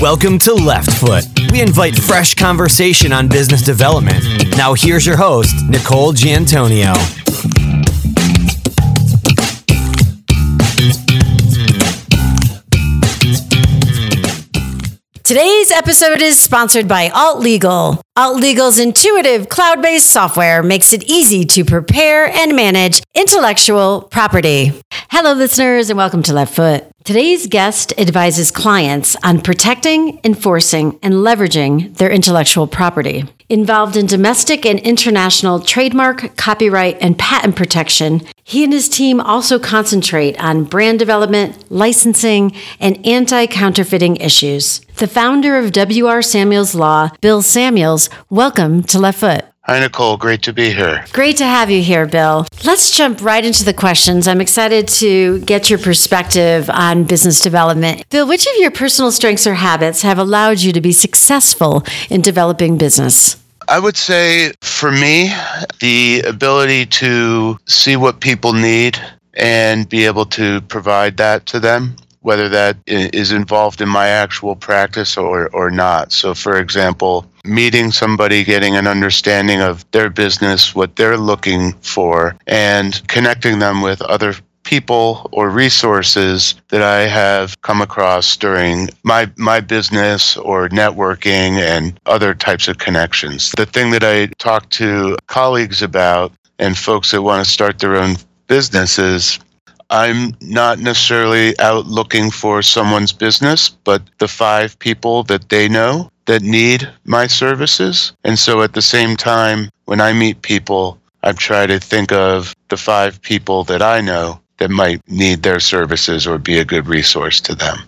Welcome to Left Foot. We invite fresh conversation on business development. Now, here's your host, Nicole Giantonio. Today's episode is sponsored by Alt Legal. Alt Legal's intuitive cloud based software makes it easy to prepare and manage intellectual property. Hello, listeners, and welcome to Left Foot. Today's guest advises clients on protecting, enforcing, and leveraging their intellectual property. Involved in domestic and international trademark, copyright, and patent protection, he and his team also concentrate on brand development, licensing, and anti counterfeiting issues. The founder of W.R. Samuels Law, Bill Samuels, welcome to Left Foot. Hi, Nicole. Great to be here. Great to have you here, Bill. Let's jump right into the questions. I'm excited to get your perspective on business development. Bill, which of your personal strengths or habits have allowed you to be successful in developing business? I would say for me, the ability to see what people need and be able to provide that to them whether that is involved in my actual practice or, or not. So, for example, meeting somebody, getting an understanding of their business, what they're looking for, and connecting them with other people or resources that I have come across during my my business or networking and other types of connections. The thing that I talk to colleagues about and folks that want to start their own businesses I'm not necessarily out looking for someone's business, but the five people that they know that need my services. And so at the same time, when I meet people, I try to think of the five people that I know that might need their services or be a good resource to them.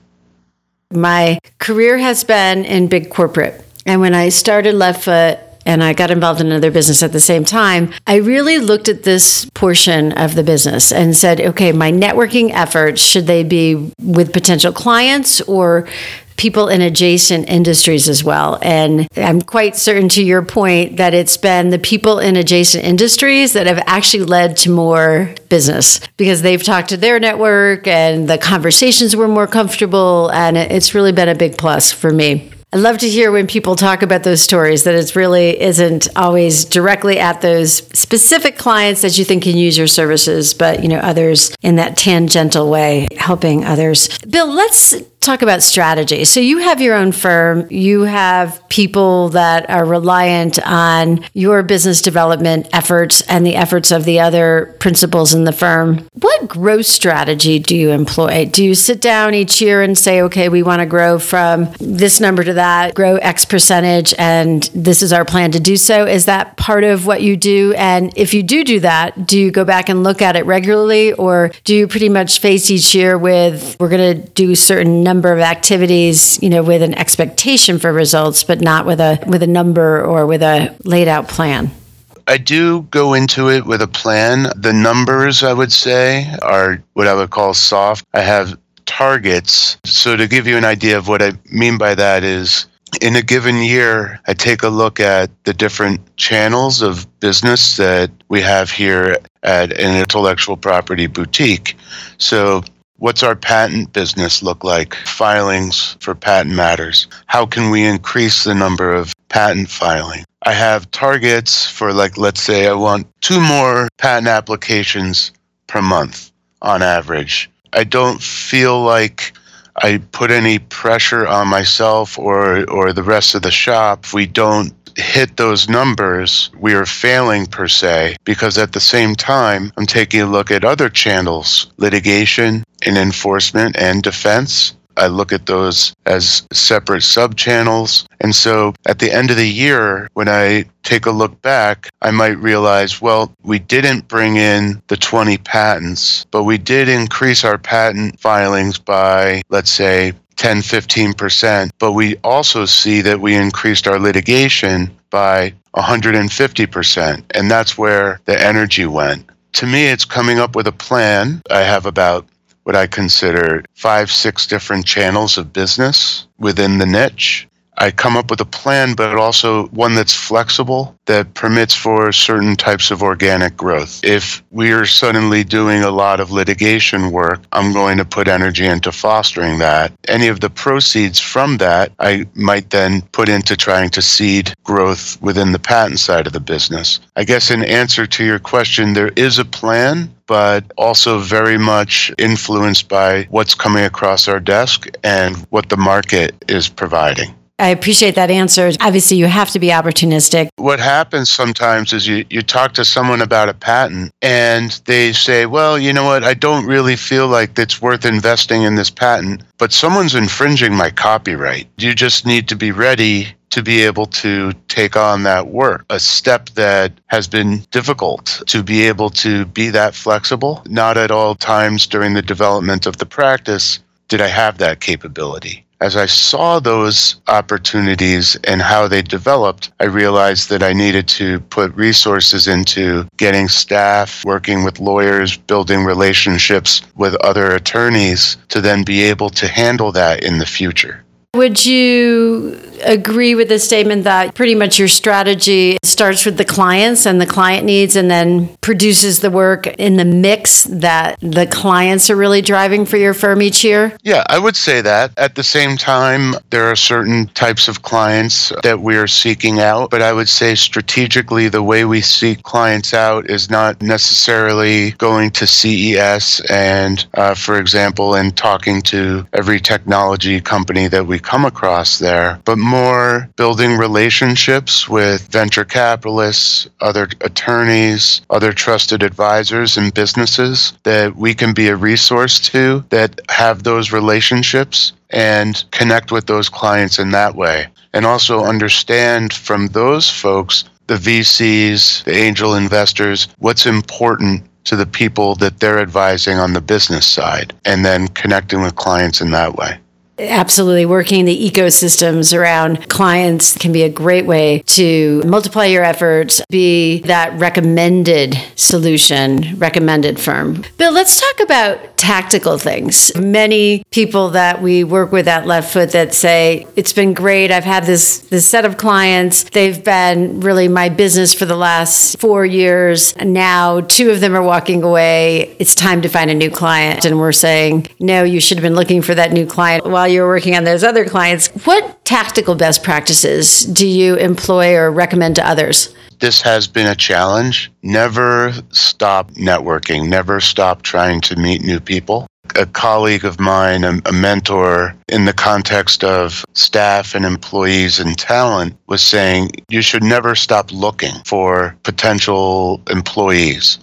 My career has been in big corporate. And when I started Left Foot, and I got involved in another business at the same time, I really looked at this portion of the business and said, okay, my networking efforts, should they be with potential clients or people in adjacent industries as well. And I'm quite certain to your point that it's been the people in adjacent industries that have actually led to more business because they've talked to their network and the conversations were more comfortable. And it's really been a big plus for me. I love to hear when people talk about those stories that it really isn't always directly at those specific clients that you think can use your services, but you know others in that tangential way, helping others. Bill, let's talk about strategy. So you have your own firm, you have people that are reliant on your business development efforts and the efforts of the other principals in the firm. What growth strategy do you employ? Do you sit down each year and say, okay, we want to grow from this number to that, grow X percentage, and this is our plan to do so? Is that part of what you do? And if you do do that, do you go back and look at it regularly, or do you pretty much face each year with, we're going to do certain number of activities, you know, with an expectation for results, but not with a with a number or with a laid out plan? I do go into it with a plan. The numbers, I would say, are what I would call soft. I have targets. So, to give you an idea of what I mean by that, is in a given year, I take a look at the different channels of business that we have here at an intellectual property boutique. So, What's our patent business look like? Filings for patent matters. How can we increase the number of patent filing? I have targets for, like, let's say I want two more patent applications per month on average. I don't feel like I put any pressure on myself or, or the rest of the shop we don't hit those numbers, we are failing per se, because at the same time, I'm taking a look at other channels litigation and enforcement and defense. I look at those as separate sub channels. And so at the end of the year, when I take a look back, I might realize, well, we didn't bring in the 20 patents, but we did increase our patent filings by, let's say, 10, 15%. But we also see that we increased our litigation by 150%. And that's where the energy went. To me, it's coming up with a plan. I have about what I consider five, six different channels of business within the niche. I come up with a plan, but also one that's flexible that permits for certain types of organic growth. If we are suddenly doing a lot of litigation work, I'm going to put energy into fostering that. Any of the proceeds from that, I might then put into trying to seed growth within the patent side of the business. I guess in answer to your question, there is a plan, but also very much influenced by what's coming across our desk and what the market is providing. I appreciate that answer. Obviously, you have to be opportunistic. What happens sometimes is you, you talk to someone about a patent and they say, Well, you know what? I don't really feel like it's worth investing in this patent, but someone's infringing my copyright. You just need to be ready to be able to take on that work, a step that has been difficult to be able to be that flexible. Not at all times during the development of the practice did I have that capability as I saw those opportunities and how they developed, I realized that I needed to put resources into getting staff, working with lawyers, building relationships with other attorneys to then be able to handle that in the future. Would you agree with the statement that pretty much your strategy starts with the clients and the client needs and then produces the work in the mix that the clients are really driving for your firm each year? Yeah, I would say that. At the same time, there are certain types of clients that we are seeking out, but I would say strategically, the way we seek clients out is not necessarily going to CES and, uh, for example, and talking to every technology company that we come across there, but more building relationships with venture capitalists, other attorneys, other trusted advisors and businesses that we can be a resource to that have those relationships and connect with those clients in that way. And also understand from those folks, the VCs, the angel investors, what's important to the people that they're advising on the business side, and then connecting with clients in that way. Absolutely. Working the ecosystems around clients can be a great way to multiply your efforts, be that recommended solution, recommended firm. Bill, let's talk about tactical things. Many people that we work with at Left Foot that say, it's been great. I've had this, this set of clients. They've been really my business for the last four years. Now two of them are walking away. It's time to find a new client. And we're saying, no, you should have been looking for that new client while you're working on those other clients. What tactical best practices do you employ or recommend to others? This has been a challenge. Never stop networking, never stop trying to meet new people. A colleague of mine, a mentor in the context of staff and employees and talent, was saying you should never stop looking for potential employees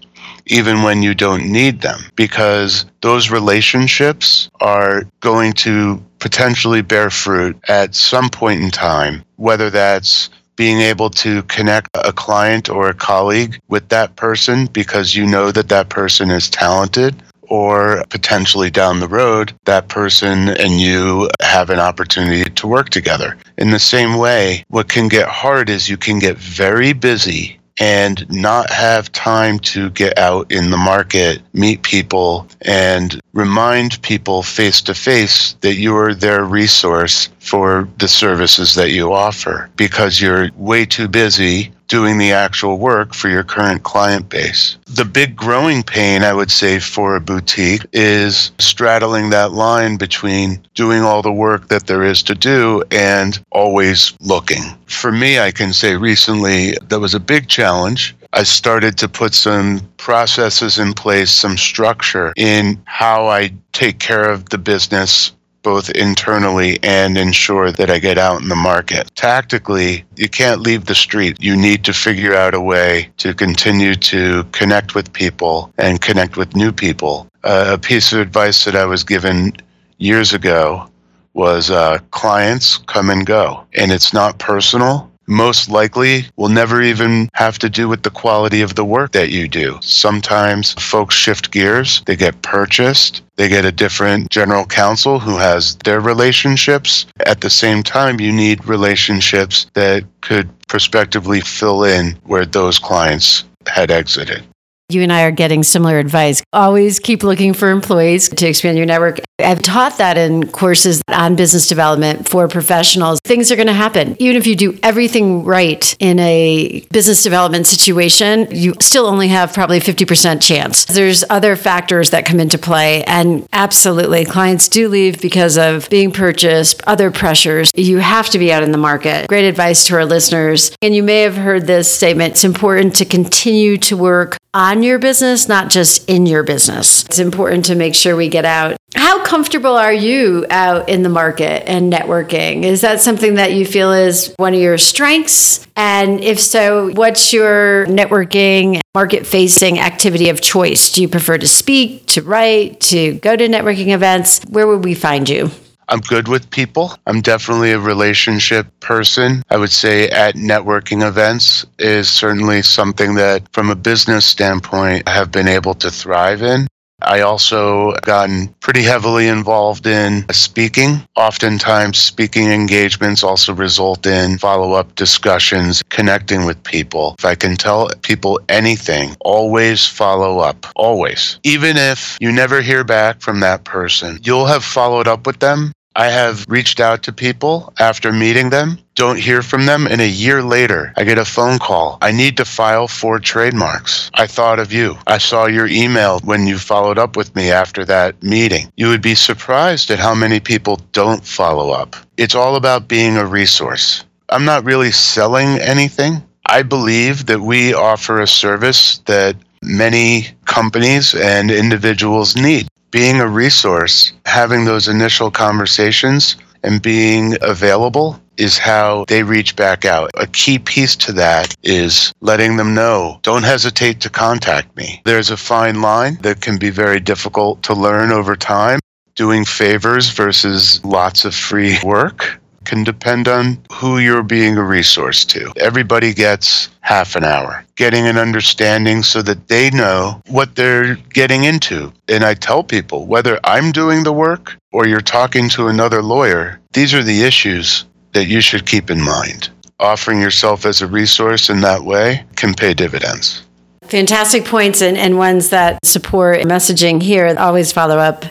even when you don't need them, because those relationships are going to potentially bear fruit at some point in time, whether that's being able to connect a client or a colleague with that person because you know that that person is talented or potentially down the road, that person and you have an opportunity to work together. In the same way, what can get hard is you can get very busy and not have time to get out in the market, meet people, and remind people face to face that you are their resource for the services that you offer. Because you're way too busy doing the actual work for your current client base. The big growing pain, I would say, for a boutique is straddling that line between doing all the work that there is to do and always looking. For me, I can say recently that was a big challenge. I started to put some processes in place, some structure in how I take care of the business both internally and ensure that I get out in the market. Tactically, you can't leave the street. You need to figure out a way to continue to connect with people and connect with new people. Uh, a piece of advice that I was given years ago was uh, clients come and go, and it's not personal most likely will never even have to do with the quality of the work that you do. Sometimes folks shift gears, they get purchased, they get a different general counsel who has their relationships. At the same time, you need relationships that could prospectively fill in where those clients had exited. You and I are getting similar advice. Always keep looking for employees to expand your network. I've taught that in courses on business development for professionals. Things are going to happen. Even if you do everything right in a business development situation, you still only have probably a 50% chance. There's other factors that come into play. And absolutely, clients do leave because of being purchased, other pressures. You have to be out in the market. Great advice to our listeners. And you may have heard this statement it's important to continue to work on your business, not just in your business. It's important to make sure we get out. How comfortable are you out in the market and networking? Is that something that you feel is one of your strengths? And if so, what's your networking, market facing activity of choice? Do you prefer to speak, to write, to go to networking events? Where would we find you? I'm good with people. I'm definitely a relationship person. I would say at networking events is certainly something that, from a business standpoint, I have been able to thrive in. I also gotten pretty heavily involved in speaking. Oftentimes, speaking engagements also result in follow up discussions, connecting with people. If I can tell people anything, always follow up. Always. Even if you never hear back from that person, you'll have followed up with them I have reached out to people after meeting them, don't hear from them, and a year later, I get a phone call. I need to file for trademarks. I thought of you. I saw your email when you followed up with me after that meeting. You would be surprised at how many people don't follow up. It's all about being a resource. I'm not really selling anything. I believe that we offer a service that many companies and individuals need being a resource, having those initial conversations and being available is how they reach back out. A key piece to that is letting them know don't hesitate to contact me. There's a fine line that can be very difficult to learn over time. Doing favors versus lots of free work can depend on who you're being a resource to. Everybody gets half an hour, getting an understanding so that they know what they're getting into. And I tell people whether I'm doing the work or you're talking to another lawyer, these are the issues that you should keep in mind. Offering yourself as a resource in that way can pay dividends. Fantastic points and, and ones that support messaging here. Always follow up.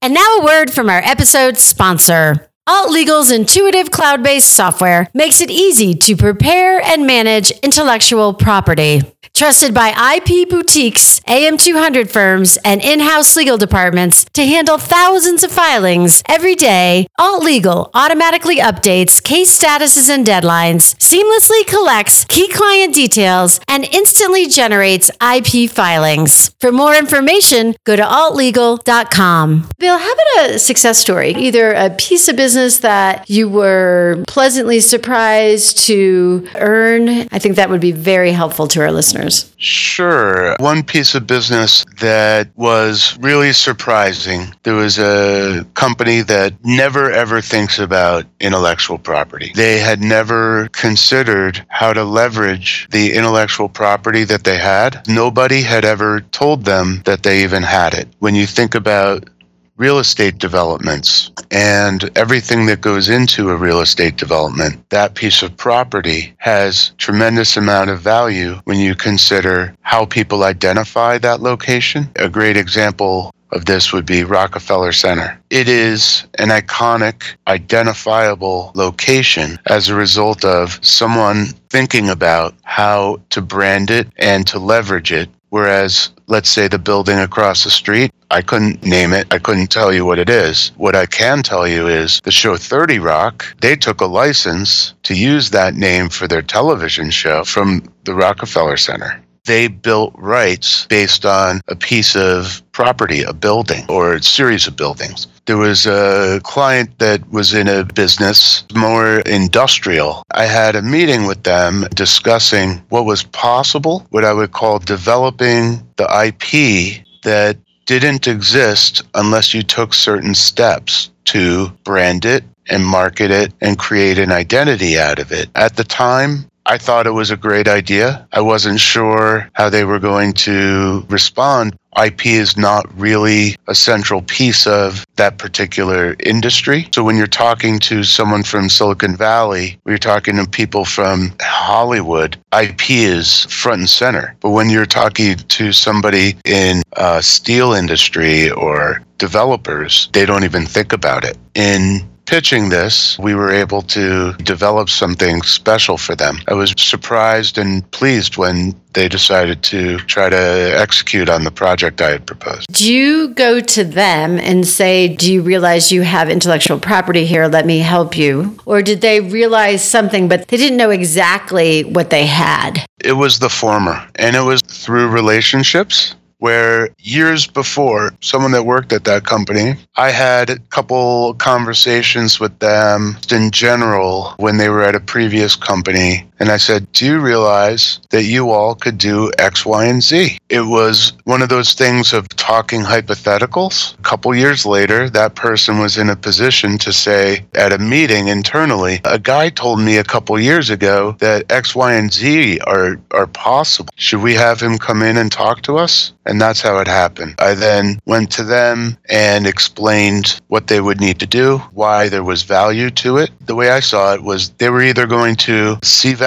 And now a word from our episode sponsor. Alt Legal's intuitive cloud based software makes it easy to prepare and manage intellectual property. Trusted by IP boutiques, AM200 firms, and in house legal departments to handle thousands of filings every day, Alt Legal automatically updates case statuses and deadlines, seamlessly collects key client details, and instantly generates IP filings. For more information, go to altlegal.com. Bill, how about a success story? Either a piece of business that you were pleasantly surprised to earn. I think that would be very helpful to our listeners listeners? Sure. One piece of business that was really surprising there was a company that never ever thinks about intellectual property. They had never considered how to leverage the intellectual property that they had. Nobody had ever told them that they even had it. When you think about real estate developments and everything that goes into a real estate development, that piece of property has tremendous amount of value when you consider how people identify that location. A great example of this would be Rockefeller Center. It is an iconic, identifiable location as a result of someone thinking about how to brand it and to leverage it Whereas, let's say the building across the street, I couldn't name it. I couldn't tell you what it is. What I can tell you is the show 30 Rock, they took a license to use that name for their television show from the Rockefeller Center they built rights based on a piece of property, a building or a series of buildings. There was a client that was in a business more industrial. I had a meeting with them discussing what was possible, what I would call developing the IP that didn't exist unless you took certain steps to brand it and market it and create an identity out of it. At the time, I thought it was a great idea. I wasn't sure how they were going to respond. IP is not really a central piece of that particular industry. So when you're talking to someone from Silicon Valley, or you're talking to people from Hollywood, IP is front and center. But when you're talking to somebody in uh, steel industry or developers, they don't even think about it. In pitching this, we were able to develop something special for them. I was surprised and pleased when they decided to try to execute on the project I had proposed. Do you go to them and say, Do you realize you have intellectual property here? Let me help you? Or did they realize something, but they didn't know exactly what they had? It was the former, and it was through relationships where years before, someone that worked at that company, I had a couple conversations with them in general when they were at a previous company. And I said, Do you realize that you all could do X, Y, and Z? It was one of those things of talking hypotheticals. A couple years later, that person was in a position to say at a meeting internally, a guy told me a couple years ago that X, Y, and Z are, are possible. Should we have him come in and talk to us? And that's how it happened. I then went to them and explained what they would need to do, why there was value to it. The way I saw it was they were either going to see value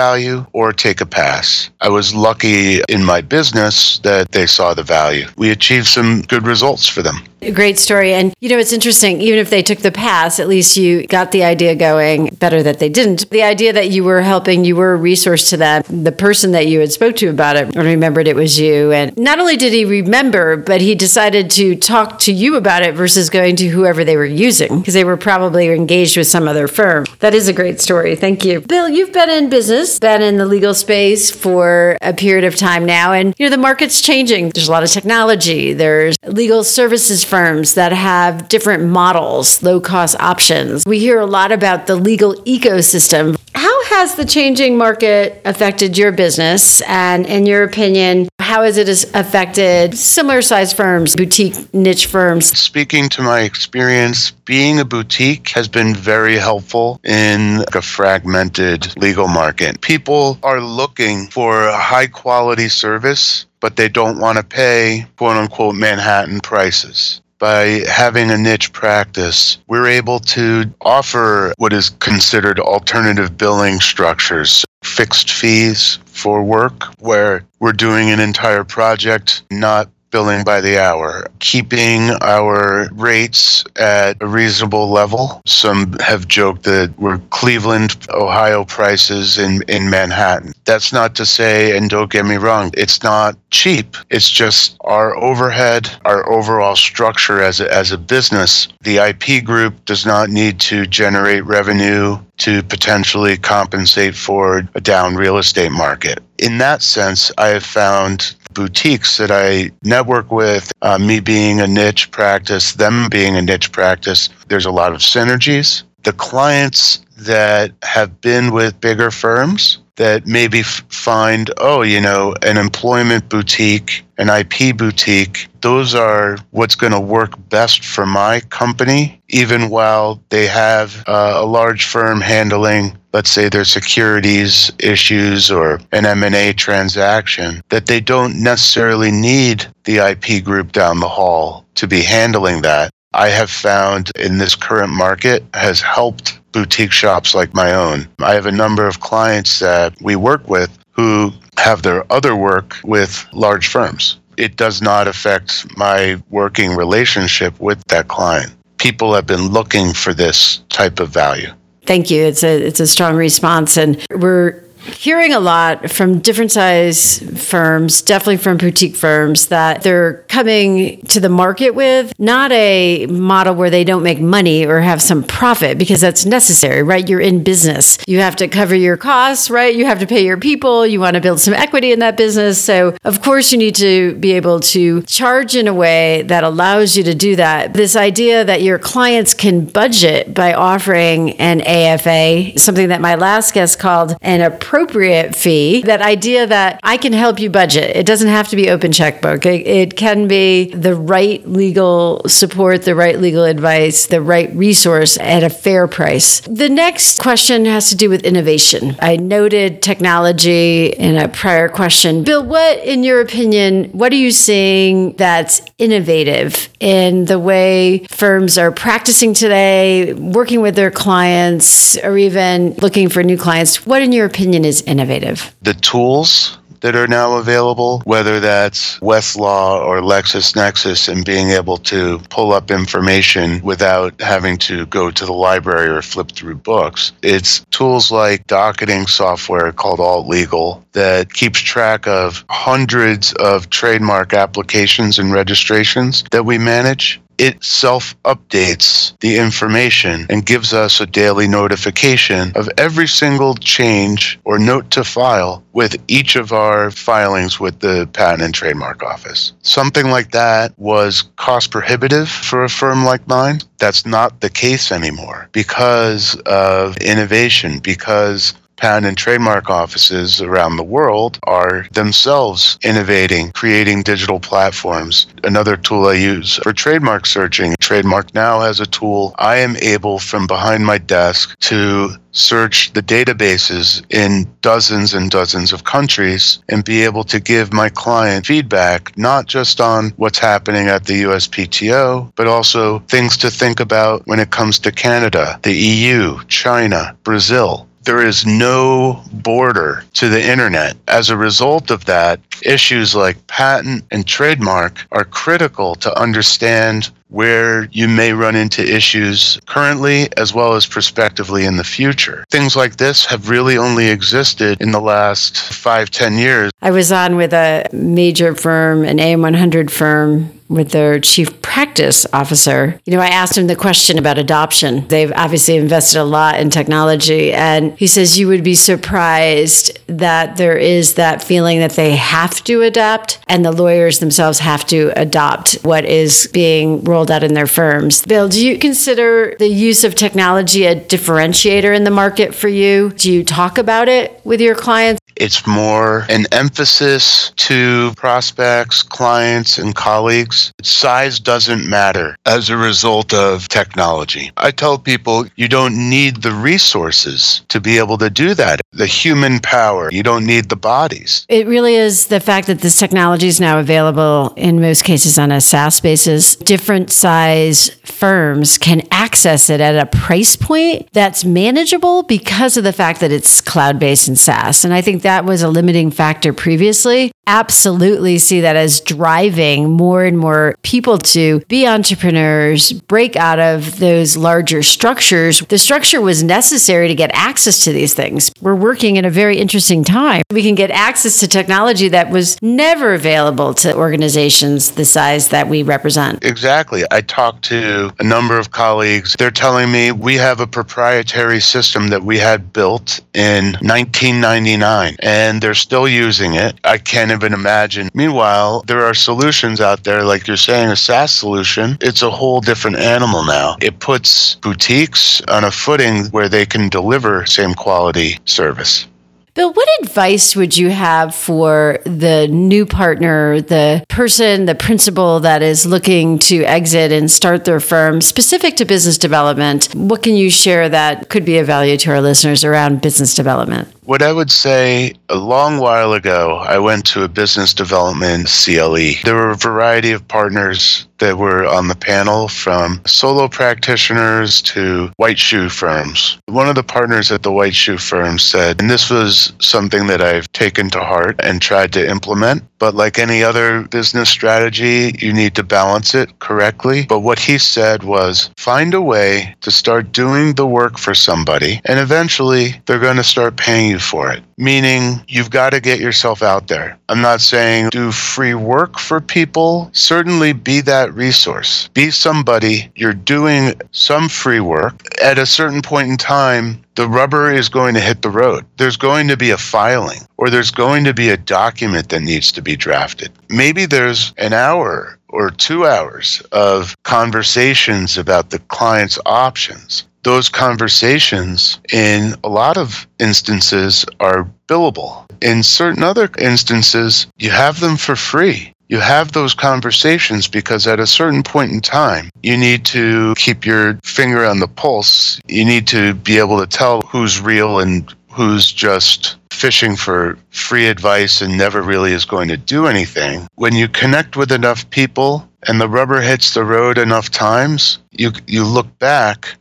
or take a pass. I was lucky in my business that they saw the value. We achieved some good results for them. Great story. And, you know, it's interesting. Even if they took the pass, at least you got the idea going. Better that they didn't. The idea that you were helping, you were a resource to them. The person that you had spoke to about it remembered it was you. And not only did he remember, but he decided to talk to you about it versus going to whoever they were using because they were probably engaged with some other firm. That is a great story. Thank you. Bill, you've been in business, been in the legal space for a period of time now. And, you know, the market's changing. There's a lot of technology, there's legal services firms that have different models, low cost options. We hear a lot about the legal ecosystem. How has the changing market affected your business? And in your opinion, how has it affected similar sized firms, boutique niche firms? Speaking to my experience, being a boutique has been very helpful in a fragmented legal market. People are looking for a high quality service but they don't want to pay quote unquote Manhattan prices. By having a niche practice, we're able to offer what is considered alternative billing structures, fixed fees for work, where we're doing an entire project, not billing by the hour, keeping our rates at a reasonable level. Some have joked that we're Cleveland, Ohio prices in, in Manhattan. That's not to say, and don't get me wrong, it's not cheap. It's just our overhead, our overall structure as a, as a business. The IP group does not need to generate revenue to potentially compensate for a down real estate market. In that sense, I have found boutiques that I network with, uh, me being a niche practice, them being a niche practice, there's a lot of synergies. The clients that have been with bigger firms that maybe f- find, oh, you know, an employment boutique, an IP boutique, those are what's going to work best for my company, even while they have uh, a large firm handling let's say their securities issues or an M&A transaction that they don't necessarily need the IP group down the hall to be handling that I have found in this current market has helped boutique shops like my own. I have a number of clients that we work with who have their other work with large firms. It does not affect my working relationship with that client. People have been looking for this type of value. Thank you. It's a it's a strong response, and we're hearing a lot from different size firms, definitely from boutique firms, that they're coming to the market with not a model where they don't make money or have some profit because that's necessary, right? You're in business. You have to cover your costs, right? You have to pay your people. You want to build some equity in that business. So, of course, you need to be able to charge in a way that allows you to do that. This idea that your clients can budget by offering an AFA, something that my last guest called an approach appropriate fee. That idea that I can help you budget. It doesn't have to be open checkbook. It, it can be the right legal support, the right legal advice, the right resource at a fair price. The next question has to do with innovation. I noted technology in a prior question. Bill, what, in your opinion, what are you seeing that's innovative in the way firms are practicing today, working with their clients, or even looking for new clients? What, in your opinion, is innovative? The tools that are now available, whether that's Westlaw or LexisNexis, and being able to pull up information without having to go to the library or flip through books. It's tools like docketing software called Alt Legal that keeps track of hundreds of trademark applications and registrations that we manage it self updates the information and gives us a daily notification of every single change or note to file with each of our filings with the Patent and Trademark Office. Something like that was cost prohibitive for a firm like mine. That's not the case anymore because of innovation, because patent and trademark offices around the world are themselves innovating, creating digital platforms. Another tool I use for trademark searching, Trademark Now has a tool. I am able from behind my desk to search the databases in dozens and dozens of countries and be able to give my client feedback, not just on what's happening at the USPTO, but also things to think about when it comes to Canada, the EU, China, Brazil there is no border to the internet. As a result of that, issues like patent and trademark are critical to understand where you may run into issues currently as well as prospectively in the future. Things like this have really only existed in the last five, ten years. I was on with a major firm, an AM100 firm, with their chief practice officer. You know, I asked him the question about adoption. They've obviously invested a lot in technology, and he says you would be surprised that there is that feeling that they have to adapt, and the lawyers themselves have to adopt what is being rolled out in their firms. Bill, do you consider the use of technology a differentiator in the market for you? Do you talk about it with your clients? It's more an emphasis to prospects, clients, and colleagues. Size doesn't matter as a result of technology. I tell people you don't need the resources to be able to do that. The human power, you don't need the bodies. It really is the fact that this technology is now available in most cases on a SaaS basis. Different size firms can access it at a price point that's manageable because of the fact that it's cloud based and SaaS. And I think that was a limiting factor previously absolutely see that as driving more and more people to be entrepreneurs, break out of those larger structures. The structure was necessary to get access to these things. We're working in a very interesting time. We can get access to technology that was never available to organizations the size that we represent. Exactly. I talked to a number of colleagues. They're telling me we have a proprietary system that we had built in 1999 and they're still using it. I can't even imagine. Meanwhile, there are solutions out there, like you're saying, a SaaS solution. It's a whole different animal now. It puts boutiques on a footing where they can deliver same quality service. Bill, what advice would you have for the new partner, the person, the principal that is looking to exit and start their firm specific to business development? What can you share that could be of value to our listeners around business development? What I would say a long while ago, I went to a business development CLE. There were a variety of partners that were on the panel from solo practitioners to white shoe firms. One of the partners at the white shoe firm said, and this was something that I've taken to heart and tried to implement, but like any other business strategy, you need to balance it correctly. But what he said was find a way to start doing the work for somebody, and eventually they're going to start paying you for it. Meaning, you've got to get yourself out there. I'm not saying do free work for people. Certainly be that resource. Be somebody, you're doing some free work. At a certain point in time, the rubber is going to hit the road. There's going to be a filing or there's going to be a document that needs to be drafted. Maybe there's an hour or two hours of conversations about the client's options. Those conversations in a lot of instances are billable. In certain other instances, you have them for free. You have those conversations because at a certain point in time, you need to keep your finger on the pulse. You need to be able to tell who's real and who's just fishing for free advice and never really is going to do anything. When you connect with enough people and the rubber hits the road enough times, you you look back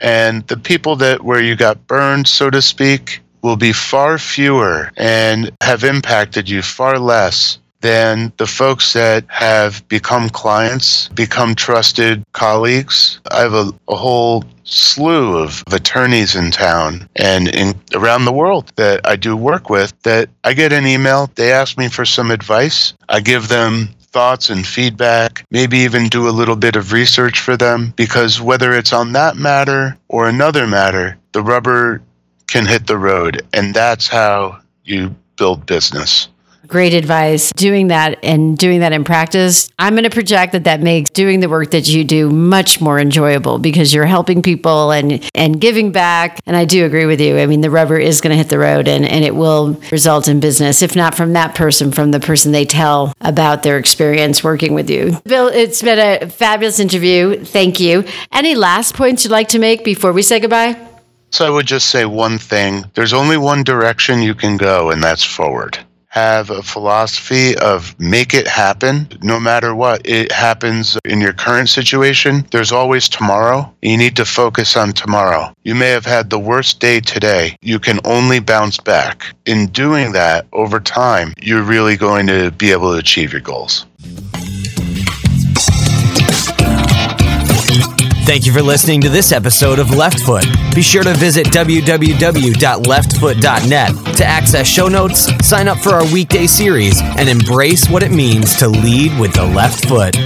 and the people that where you got burned, so to speak, will be far fewer and have impacted you far less than the folks that have become clients, become trusted colleagues. I have a, a whole slew of attorneys in town and in, around the world that I do work with that I get an email, they ask me for some advice. I give them thoughts and feedback, maybe even do a little bit of research for them because whether it's on that matter or another matter, the rubber can hit the road and that's how you build business. Great advice. Doing that and doing that in practice, I'm going to project that that makes doing the work that you do much more enjoyable because you're helping people and and giving back. And I do agree with you. I mean, the rubber is going to hit the road and and it will result in business, if not from that person, from the person they tell about their experience working with you. Bill, it's been a fabulous interview. Thank you. Any last points you'd like to make before we say goodbye? So I would just say one thing. There's only one direction you can go, and that's forward have a philosophy of make it happen. No matter what it happens in your current situation. There's always tomorrow. You need to focus on tomorrow. You may have had the worst day today. You can only bounce back. In doing that over time you're really going to be able to achieve your goals Thank you for listening to this episode of Left Foot. Be sure to visit www.leftfoot.net to access show notes, sign up for our weekday series, and embrace what it means to lead with the left foot.